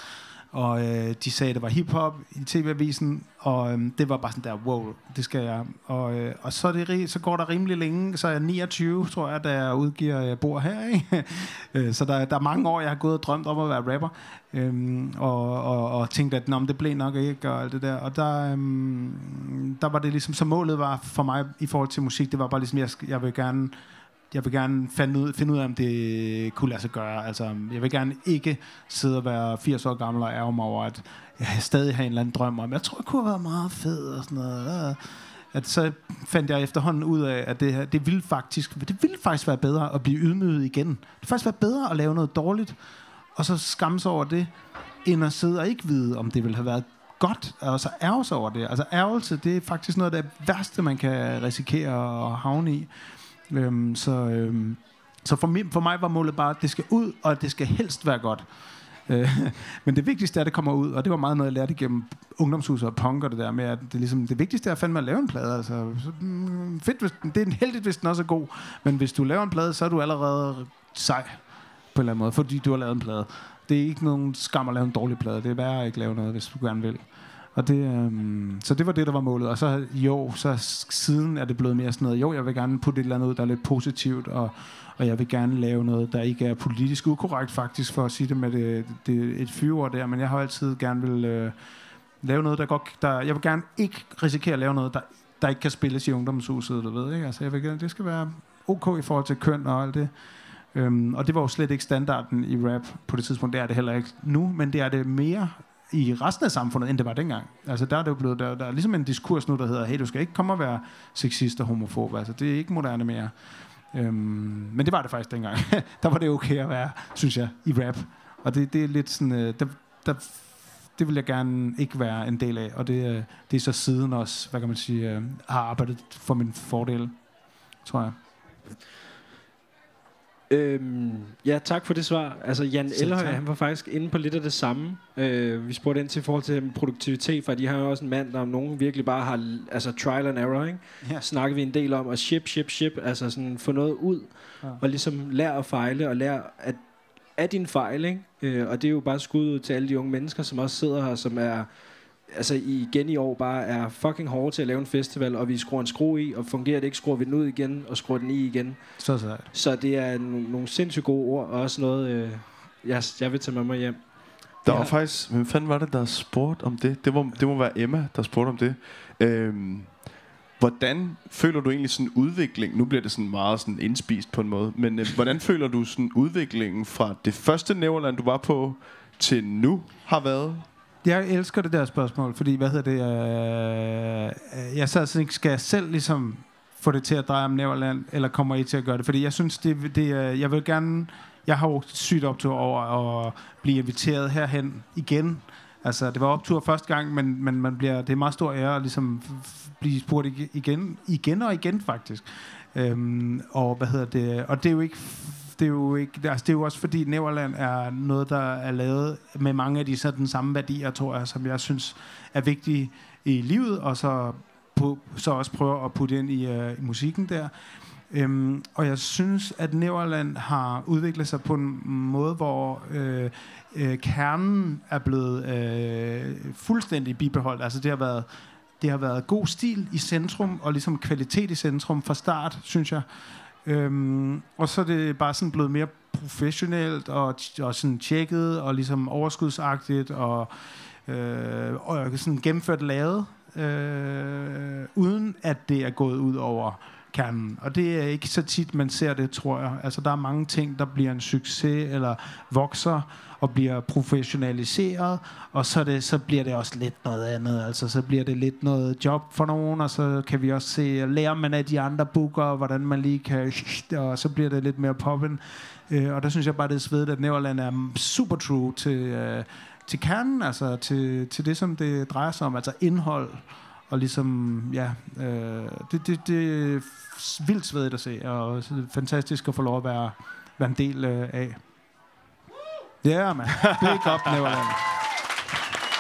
og øh, de sagde, at det var hiphop i tv-avisen, og øh, det var bare sådan der, wow, det skal jeg. Og, øh, og så, er det, så går der rimelig længe, så er jeg 29, tror jeg, da jeg udgiver øh, jeg bor her. Ikke? Øh, så der, der er mange år, jeg har gået og drømt om at være rapper, øh, og, og, og tænkt, at det blev nok ikke, og alt det der. Og der, øh, der var det ligesom, så målet var for mig i forhold til musik, det var bare ligesom, jeg, jeg vil gerne jeg vil gerne finde ud, finde ud af, om det kunne lade sig gøre. Altså, jeg vil gerne ikke sidde og være 80 år gammel og ærge mig over, at jeg stadig har en eller anden drøm om, jeg tror, jeg kunne have været meget fed og sådan noget. Øh, at så fandt jeg efterhånden ud af, at det, her, det ville faktisk, det ville faktisk være bedre at blive ydmyget igen. Det ville faktisk være bedre at lave noget dårligt, og så skamme sig over det, end at sidde og ikke vide, om det ville have været godt, og så ærge sig over det. Altså ærgelse, det er faktisk noget af det værste, man kan risikere at havne i. Øhm, så øhm, så for, mig, for mig var målet bare, at det skal ud, og at det skal helst være godt. Øh, men det vigtigste er, at det kommer ud, og det var meget noget, jeg lærte igennem ungdomshuset og punk og det der med, at det, ligesom, det vigtigste er fandme at lave en plade. Altså, så, mm, fedt, hvis, det er heldigt, hvis den også er god, men hvis du laver en plade, så er du allerede sej på en eller anden måde, fordi du har lavet en plade. Det er ikke nogen skam at lave en dårlig plade. Det er værre at ikke lave noget, hvis du gerne vil. Og det, øhm, så det var det, der var målet. Og så jo, så siden er det blevet mere sådan noget, jo, jeg vil gerne putte et eller andet ud, der er lidt positivt, og, og jeg vil gerne lave noget, der ikke er politisk ukorrekt faktisk, for at sige det med det, det et fyreord der, men jeg har altid gerne vil øh, lave noget, der godt, der, jeg vil gerne ikke risikere at lave noget, der, der ikke kan spilles i ungdomshuset, du ved, ikke? Altså, jeg vil gerne, det skal være ok i forhold til køn og alt det. Øhm, og det var jo slet ikke standarden i rap på det tidspunkt. Det er det heller ikke nu, men det er det mere i resten af samfundet, end det var dengang. Altså der er det jo blevet, der, der er ligesom en diskurs nu, der hedder, hey, du skal ikke komme og være sexist og homofob. Altså det er ikke moderne mere. Øhm, men det var det faktisk dengang. der var det okay at være, synes jeg, i rap. Og det, det er lidt sådan, øh, der, der, det vil jeg gerne ikke være en del af. Og det, øh, det er så siden også, hvad kan man sige, øh, har arbejdet for min fordel, tror jeg. Øhm, ja, tak for det svar. Altså, Jan Elhøj, han var faktisk inde på lidt af det samme. Øh, vi spurgte ind til i forhold til produktivitet, for de har jo også en mand, der om nogen virkelig bare har altså, trial and error, ikke? Ja. Snakker vi en del om at ship, ship, ship, altså sådan få noget ud, ja. og ligesom lære at fejle, og lære at af din fejl, ikke? Øh, og det er jo bare skud ud til alle de unge mennesker, som også sidder her, som er altså igen i år bare er fucking hårde til at lave en festival, og vi skruer en skrue i, og fungerer det ikke, skruer vi den ud igen, og skruer den i igen. Så sejt. Så det er no- nogle sindssygt gode ord, og også noget, øh, jeg, jeg vil tage med mig hjem. Der Ja. var faktisk... Hvem fanden var det, der spurgte om det? Det må, det må være Emma, der spurgte om det. Øhm, hvordan føler du egentlig sådan udvikling? Nu bliver det sådan meget sådan indspist på en måde. Men øh, hvordan føler du sådan udviklingen fra det første Neverland, du var på, til nu har været? Jeg elsker det der spørgsmål, fordi, hvad hedder det, øh, jeg sad sådan, skal jeg selv ligesom få det til at dreje om Neverland, eller kommer I til at gøre det? Fordi jeg synes, det, det øh, jeg vil gerne, jeg har jo sygt optur over at blive inviteret herhen igen. Altså, det var optur første gang, men, men man bliver, det er en meget stor ære at ligesom blive spurgt igen, igen og igen faktisk. Øhm, og hvad hedder det, og det er jo ikke det er jo ikke, altså det er jo også fordi Neverland er noget, der er lavet med mange af de sådan samme værdier, tror jeg, som jeg synes er vigtige i livet, og så, på, så også prøver at putte ind i, uh, i musikken der. Øhm, og jeg synes, at Neverland har udviklet sig på en måde, hvor øh, øh, kernen er blevet øh, fuldstændig bibeholdt. Altså det har været det har været god stil i centrum, og ligesom kvalitet i centrum fra start, synes jeg. Øhm, og så er det bare sådan blevet mere professionelt og, og sådan tjekket og ligesom overskudsagtigt og, øh, og sådan gennemført lavet, øh, uden at det er gået ud over kernen. Og det er ikke så tit, man ser det, tror jeg. Altså, der er mange ting, der bliver en succes eller vokser og bliver professionaliseret, og så, det, så bliver det også lidt noget andet. Altså, så bliver det lidt noget job for nogen, og så kan vi også se, lærer man af de andre booker, hvordan man lige kan, og så bliver det lidt mere poppen. Øh, og der synes jeg bare, det er svedigt, at Neverland er super true til, øh, til kernen, altså til, til det, som det drejer sig om, altså indhold, og ligesom, ja, øh, det, det, det er vildt svedigt at se, og er fantastisk at få lov at være, være en del øh, af. Ja, yeah, man. Big up, Neverland.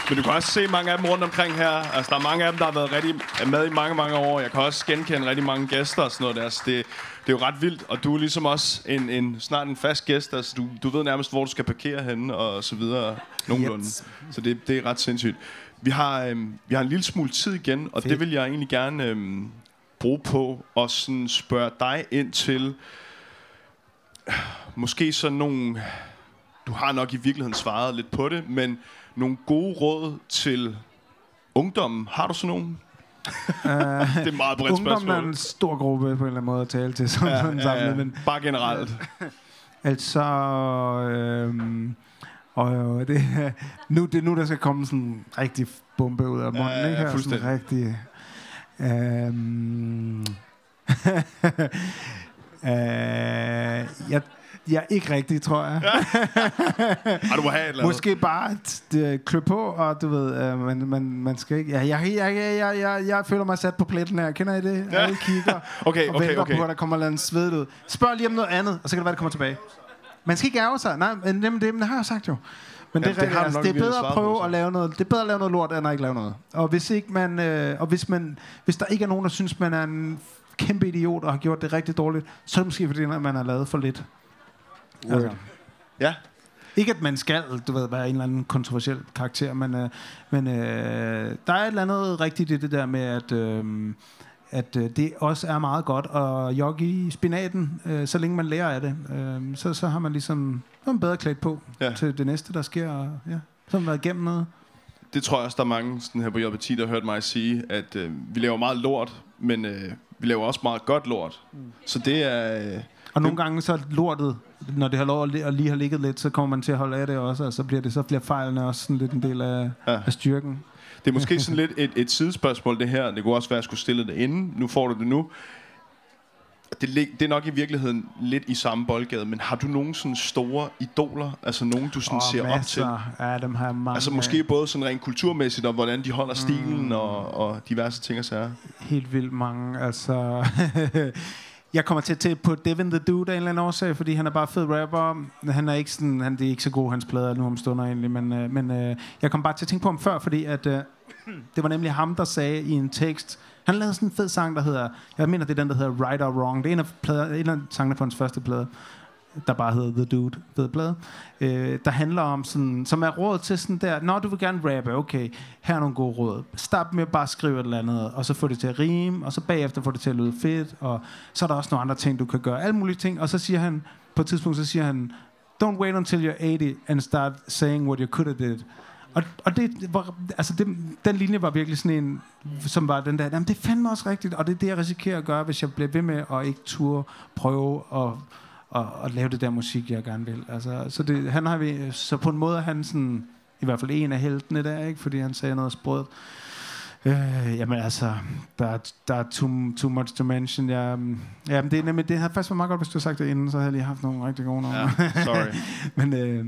Men du kan også se mange af dem rundt omkring her. Altså, der er mange af dem, der har været rigtig med i mange, mange år. Jeg kan også genkende rigtig mange gæster og sådan noget der. Så det, det er jo ret vildt. Og du er ligesom også en, en, snart en fast gæst. Altså, du, du ved nærmest, hvor du skal parkere henne og så videre. Nogenlunde. Yes. Så det, det er ret sindssygt. Vi har, øhm, vi har en lille smule tid igen, og Fedt. det vil jeg egentlig gerne øhm, bruge på at sådan spørge dig ind til måske sådan nogle du har nok i virkeligheden svaret lidt på det, men nogle gode råd til ungdommen. Har du sådan nogle? Uh, Det er et meget bredt Ungdommen er spørgsmål. en stor gruppe på en eller anden måde at tale til sådan, ja, sådan Ja, ja, samlet, men Bare generelt. altså øhm, og øh, det, nu, det er nu, der skal komme sådan en rigtig bombe ud af munden, Ja, ja, ikke? Her, fuldstændig. Sådan rigtig... Øhm, øh, jeg, jeg ikke rigtig, tror jeg. Har du må have et eller. Måske bare et, klø på, og du ved, øh, man, man, man skal ikke... Ja, jeg, jeg, jeg, jeg, jeg, jeg føler mig sat på pletten her. Kender I det? Ja. Alle kigger Okay, og okay, venter okay. på, at der kommer andet svedt ud. Spørg lige om noget andet, og så kan det være, det kommer tilbage. Man skal ikke ærge sig. Nej, men det, det, det har jeg sagt jo. Men Ja, det, det er, har altså, det er bedre at prøve at lave noget. Det er bedre at lave noget lort, end at ikke lave noget. Og hvis ikke man, øh, og hvis man, hvis der ikke er nogen, der synes, man er en kæmpe idiot og har gjort det rigtig dårligt, så er det måske fordi, at man har lavet for lidt. Altså, Ja, ikke at man skal, du ved, være en eller anden kontroversiel karakter, men, øh, men øh, der er et eller andet rigtigt i det der med, at, øh, at øh, det også er meget godt at jogge i spinaten, øh, så længe man lærer af det. Øh, så, så har man ligesom så man bedre klædt på Ja. til det næste, der sker. Og, ja, så har man været igennem noget. det tror jeg også, der er mange sådan her på JBT, der har hørt mig sige, at øh, vi laver meget lort, men øh, vi laver også meget godt lort. Så det er... Øh, Og nogle gange så er lortet når det har lov at li- at lige har ligget lidt, så kommer man til at holde af det også, og så bliver, det, så bliver fejlene også sådan lidt en del af, ja. af styrken. Det er måske sådan lidt et, et sidespørgsmål, det her. Det kunne også være, at jeg skulle stille det inden. Nu får du det nu. Det, det er nok i virkeligheden lidt i samme boldgade, men har du nogen sådan store idoler? Altså nogen, du sådan Åh, ser op til? masser. Ja, dem har jeg mange Altså måske både sådan rent kulturmæssigt, og hvordan de holder stilen, og, og diverse ting og sager. helt vildt mange. Altså, jeg kommer til at tænke på Devin the Dude af en eller anden årsag, fordi han er bare fed rapper. Han er ikke sådan, han det er ikke så god hans plader nu om stunder egentlig, men, øh, men øh, jeg kom bare til at tænke på ham før, fordi at, øh, det var nemlig ham, der sagde i en tekst, han lavede sådan en fed sang, der hedder, jeg mener, det er den, der hedder Right or Wrong. Det er en af, plader, en af sangene på hans første plade der bare hedder The Dude, fed plade, øh, der handler om sådan, som er råd til sådan der, når du vil gerne rappe, okay, her er nogle gode råd. Start med bare at skrive et eller andet, og så få det til at rime, og så bagefter få det til at lyde fedt, og så er der også nogle andre ting, du kan gøre, alle mulige ting, og så siger han, på et tidspunkt, så siger han, don't wait until you're 80 and start saying what you could have did. Og, og det var, altså det, den linje var virkelig sådan en, som var den der, jamen det er fandme også rigtigt, og det er det, jeg risikerer at gøre, hvis jeg bliver ved med at ikke turde prøve at og, og lave det der musik, jeg gerne vil. Altså, så, det, han har vi, så på en måde er han sådan, i hvert fald en af heltene der, ikke? fordi han sagde noget sprødt. Øh, jamen altså, der, er- der er too, too much to mention. Jeg, jamen det, er nemlig, det har faktisk været meget godt, hvis du har sagt det inden, så havde jeg lige haft nogle rigtig gode nogle. Ja, sorry. Men øh,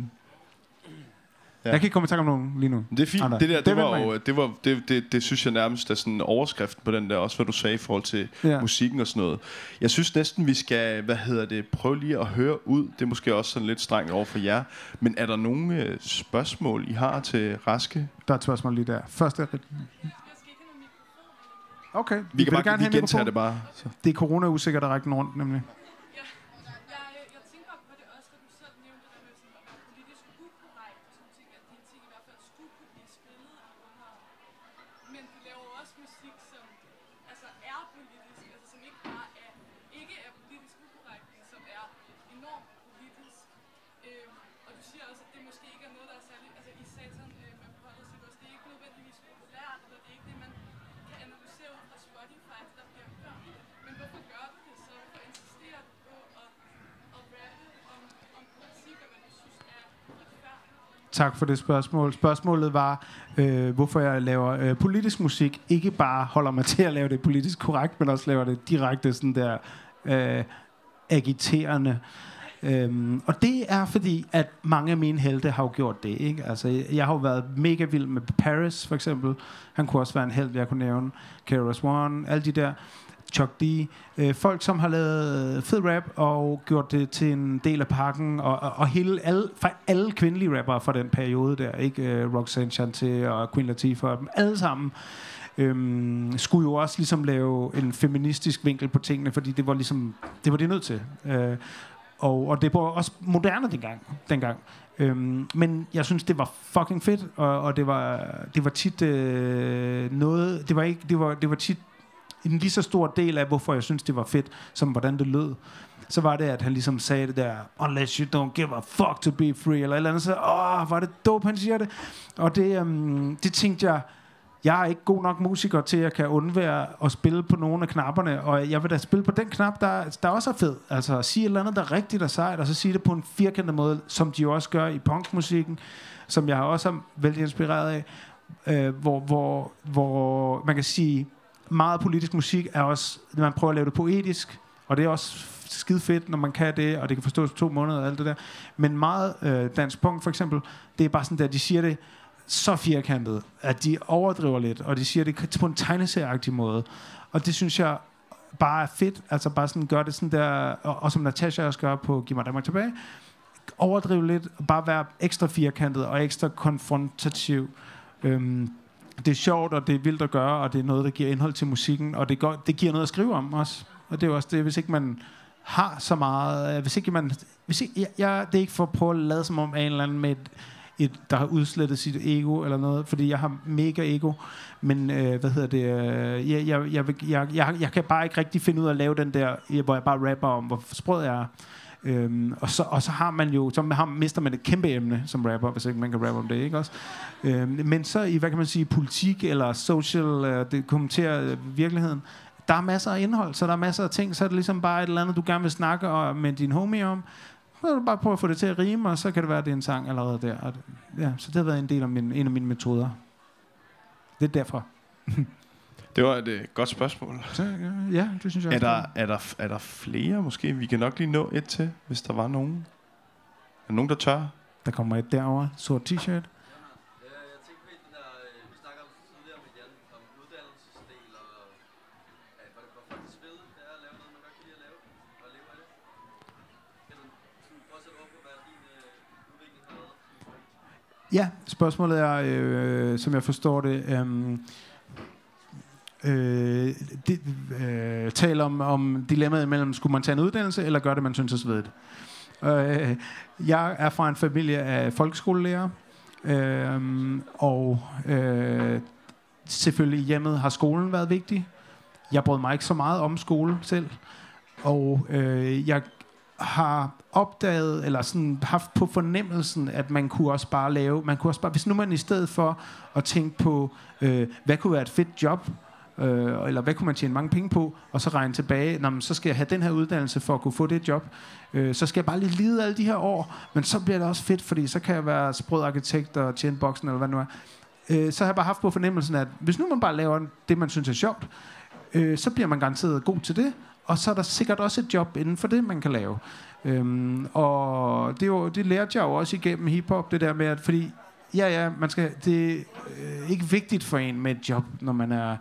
Ja. jeg kan ikke komme i tanke om nogen lige nu. Det er fint. Andre. Det der, det, Det var jo, det, var, det, det, det synes jeg nærmest er sådan overskriften på den der, også hvad du sagde i forhold til ja. Musikken og sådan noget. Jeg synes næsten, vi skal, hvad hedder det, prøve lige at høre ud. Det er måske også sådan lidt strengt over for jer. Men er der nogle øh, spørgsmål, I har til Raske? Der er et spørgsmål lige der. Først er Okay, Vi kan vil bare gerne vi have en gentage mikrofon. det bare. Så. Det er corona-usikkert at række den rundt, nemlig. Jeg, jeg tænker på det også, da du selv nævnte det der med sådan at være politisk ukorrekt og sådan ting, at dine ting i hvert fald skulle kunne blive spillet i underet. Men du laver jo også musik, som altså er politisk, altså som ikke bare er, ikke er politisk ukorrekt, men som er enormt politisk. Øhm, og du siger også, at det måske ikke er noget, der er særlig, altså i satan øh, med forholdet siger du også, det er ikke nødvendigvis populært, eller det er ikke det, man kan analysere ud fra Spotify, det der bliver hørt. Men hvorfor gør du det så? Hvorfor insisterer du på at, at rappe om, om politik, og hvad du synes er retfærdigt? Tak for det spørgsmål. Spørgsmålet var, øh, hvorfor jeg laver øh, politisk musik. Ikke bare holder mig til at lave det politisk korrekt, men også laver det direkte sådan der øh, agiterende. Øhm, og det er fordi, at mange af mine helte har jo gjort det. Ikke? Altså, jeg, har jo været mega vild med Paris, for eksempel. Han kunne også være en held, jeg kunne nævne. KRS One, alle de der. Chuck D. Øh, folk, som har lavet fed rap og gjort det til en del af pakken, og, og, og hele, alle, for alle kvindelige rappere fra den periode der, ikke? Øh, Roxanne Chanté og Queen Latifah, og dem alle sammen, øhm, skulle jo også ligesom lave en feministisk vinkel på tingene, fordi det var ligesom, det var det nødt til. Øh, og, og det var også moderne dengang. dengang. Øhm, men jeg synes, det var fucking fedt, og, og det, var, det var tit øh, noget, det var, ikke, det, var, det var tit en lige så stor del af, hvorfor jeg synes, det var fedt, som hvordan det lød. Så var det, at han ligesom sagde det der, unless you don't give a fuck to be free, eller et eller andet, så, åh, var det dope, han siger det. Og det, øhm, det tænkte jeg, jeg er ikke god nok musiker til, at jeg kan undvære at spille på nogle af knapperne, og jeg vil da spille på den knap, der, der også er fed. Altså at sige et eller andet, der er rigtigt og sejt, og så sige det på en firkantet måde, som de også gør i punkmusikken, som jeg også er vældig inspireret af, øh, hvor, hvor, hvor man kan sige, meget politisk musik er også, man prøver at lave det poetisk, og det er også skide fedt, når man kan det, og det kan forstås på to måneder og alt det der. Men meget øh, dansk punk for eksempel, det er bare sådan der, de siger det så firkantet, at de overdriver lidt, og de siger det på en tegneserieagtig måde. Og det synes jeg bare er fedt, altså bare sådan gør det sådan der, og, og som Natasha også gør på Giv mig Danmark tilbage, overdrive lidt, og bare være ekstra firkantet og ekstra konfrontativ. Øhm, det er sjovt, og det er vildt at gøre, og det er noget, der giver indhold til musikken, og det, går, det giver noget at skrive om også. Og det er jo også det, hvis ikke man har så meget, øh, hvis ikke man, hvis ikke, jeg, jeg, det er ikke for at prøve at lade som om af en eller anden med et, et, der har udslettet sit ego eller noget, fordi jeg har mega ego, men øh, hvad hedder det, øh, jeg, jeg, jeg, jeg, jeg, jeg kan bare ikke rigtig finde ud af at lave den der, hvor jeg bare rapper om, hvor sprød jeg er. Øhm, og, så, og så har man jo, så har, mister man et kæmpe emne som rapper, hvis ikke man kan rappe om det, ikke også? Øhm, men så i, hvad kan man sige, politik eller social, øh, det kommenterer øh, virkeligheden, der er masser af indhold, så der er masser af ting, så er det ligesom bare et eller andet, du gerne vil snakke og, med din homie om, Så er bare prøve at få det til at rime, og så kan det være, at det er en sang allerede der. Og, ja, så det har været en del af min, en af mine metoder. Det er derfor. Det var et øh, godt spørgsmål. Så, ja, ja, det synes jeg Er også. der, er, der, er der flere måske? Vi kan nok lige nå et til, hvis der var nogen. Er der nogen, der tør? Der kommer et derovre. Sort t-shirt. Ja, øh, øh, spørgsmålet er, øh, som jeg forstår det, øhm, øh, det øh, taler om, om dilemmaet mellem, skulle man tage en uddannelse, eller gøre det, man synes er svedigt. Øh, jeg er fra en familie af folkeskolelærer, øh, og øh, selvfølgelig hjemmet har skolen været vigtig. Jeg brød mig ikke så meget om skole selv, og øh, jeg har opdaget, eller sådan haft på fornemmelsen, at man kunne også bare lave, man kunne også bare, hvis nu man i stedet for at tænke på, øh, hvad kunne være et fedt job, øh, eller hvad kunne man tjene mange penge på, og så regne tilbage, Nå, men så skal jeg have den her uddannelse for at kunne få det job, øh, så skal jeg bare lige lide alle de her år, men så bliver det også fedt, fordi så kan jeg være sprød arkitekt og tjene boksen, eller hvad nu er. Øh, så har jeg bare haft på fornemmelsen, at hvis nu man bare laver det, man synes er sjovt, øh, så bliver man garanteret god til det, og så er der sikkert også et job inden for det, man kan lave. Øhm, og det, jo, det lærte jeg jo også igennem hiphop, det der med, at fordi, ja ja, man skal, det er øh, ikke vigtigt for en med et job, når man er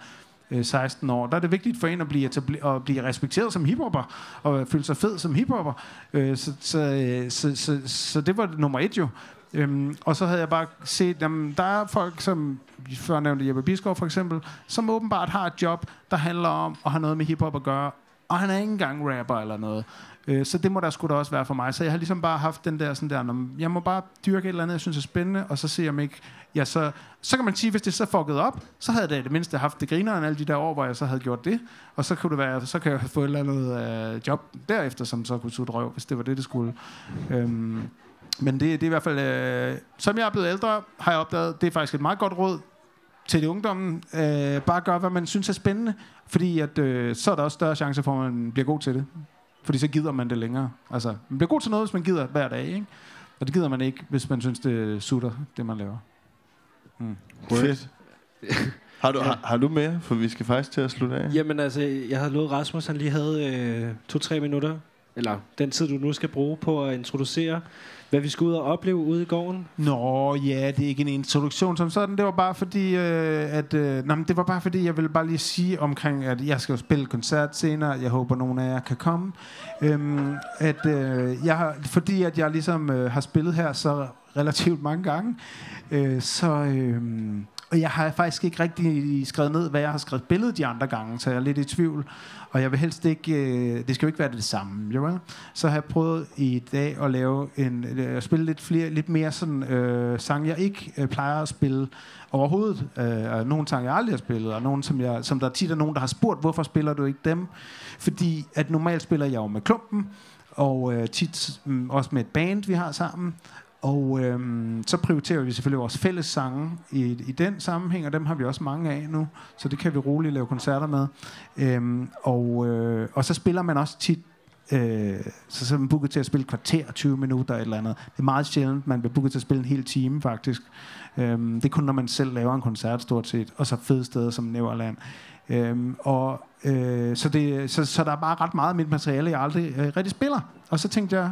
øh, 16 år. Der er det vigtigt for en at blive, etabler- at blive respekteret som hiphopper, og føle sig fed som hiphopper. Øh, så, så, øh, så, så, så det var nummer et jo. Øhm, og så havde jeg bare set, jamen, der er folk, som før nævnte Jeppe Biskov for eksempel, som åbenbart har et job, der handler om at have noget med hiphop at gøre, og han er ikke engang rapper eller noget. Øh, så det må der sgu da også være for mig. Så jeg har ligesom bare haft den der sådan der, "Nå, jeg må bare dyrke et eller andet, jeg synes er spændende, og så se om ikke, ja, så, så kan man sige, hvis det så fucket op, så havde jeg da i det mindste haft det grineren alle de der år, hvor jeg så havde gjort det, og så kunne det være, så kan jeg få et eller andet øh, job derefter, som så kunne sutte røv, hvis det var det, det skulle. Øhm, men det, det er i hvert fald, øh, som jeg er blevet ældre, har jeg opdaget, det er faktisk et meget godt råd til de ungdommen. Øh, bare gør, hvad man synes er spændende, fordi at, øh, så er der også større chance for, at man bliver god til det. Fordi så gider man det længere. Altså, man bliver god til noget, hvis man gider hver dag, ikke? Og det gider man ikke, hvis man synes, det sutter, det man laver. Fedt. Har du, har, har du mere? For vi skal faktisk til at slutte af. Jamen altså, jeg havde lovet Rasmus, han lige havde øh, to-tre minutter, eller den tid, du nu skal bruge på at introducere, hvad vi skal ud og opleve ude i gården. Nå, ja, det er ikke en introduktion som sådan. Det var bare fordi, øh, at, øh, nej, men det var bare fordi, jeg ville bare lige sige omkring, at jeg skal jo spille koncert senere. Jeg håber, nogen af jer kan komme. Øhm, at, øh, jeg har, fordi at jeg ligesom øh, har spillet her så relativt mange gange, øh, så... Øh, og jeg har faktisk ikke rigtig skrevet ned, hvad jeg har skrevet billedet de andre gange, så jeg er lidt i tvivl. Og jeg vil helst ikke, øh, det skal jo ikke være det samme, jo vel? Så har jeg prøvet i dag at lave en, øh, at spille lidt, flere, lidt mere sådan øh, sang, jeg ikke øh, plejer at spille overhovedet. Øh, og nogle sange, jeg aldrig har spillet, og nogle, som, jeg, som der tit er nogen, der har spurgt, hvorfor spiller du ikke dem? Fordi at normalt spiller jeg jo med klumpen, og øh, tit mm, også med et band, vi har sammen. Og øhm, så prioriterer vi selvfølgelig vores fælles sange i, i den sammenhæng, og dem har vi også mange af nu, så det kan vi roligt lave koncerter med. Øhm, og, øh, og så spiller man også tit, øh, så, så er man booket til at spille kvarter, 20 minutter eller andet. Det er meget sjældent, man bliver booket til at spille en hel time faktisk. Øhm, det er kun, når man selv laver en koncert stort set, og så fede steder som Neverland. Øhm, og, øh, så, det, så, så der er bare ret meget af mit materiale, jeg aldrig øh, rigtig spiller. Og så tænkte jeg,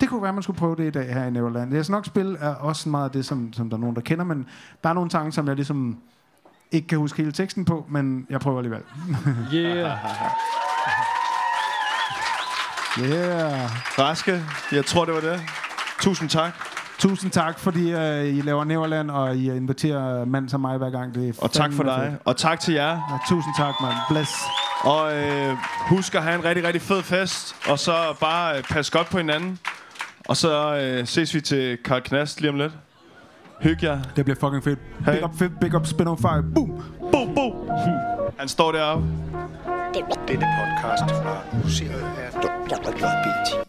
det kunne være, man skulle prøve det i dag her i Neverland. Jeg skal nok spille er også meget af det, som, som der er nogen, der kender, men der er nogle sange, som jeg ligesom ikke kan huske hele teksten på, men jeg prøver alligevel. Yeah. Yeah. Raske, jeg tror, det var det. Tusind tak. Tusind tak, fordi uh, I laver Neverland, og I inviterer mand som mig hver gang. Det er Og tak for dig. fedt. Og tak til jer. Ja, tusind tak, mand. Bless. Og øh, husk at have en rigtig, rigtig fed fest. Og så bare øh, pas godt på hinanden. Og så øh, ses vi til Karl Knast lige om lidt. Hyg jer. Det bliver fucking fedt. Hey. Big up, fedt. Big up, spin on fire. Boom. Bo, bo. Han står deroppe. Denne podcast var produceret af WBT.